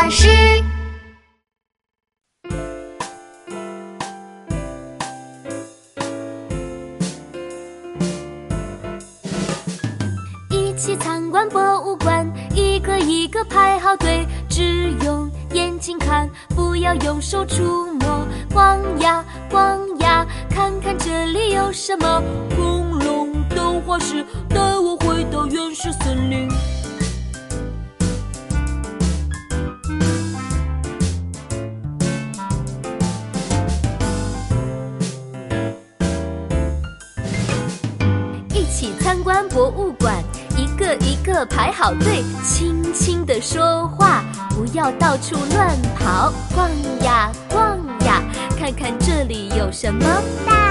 巴士。一起参观博物馆，一个一个排好队，只用眼睛看，不要用手触摸。逛呀逛呀，看看这里有什么？恐龙动画师一起参观博物馆，一个一个排好队，轻轻地说话，不要到处乱跑。逛呀逛呀，看看这里有什么？大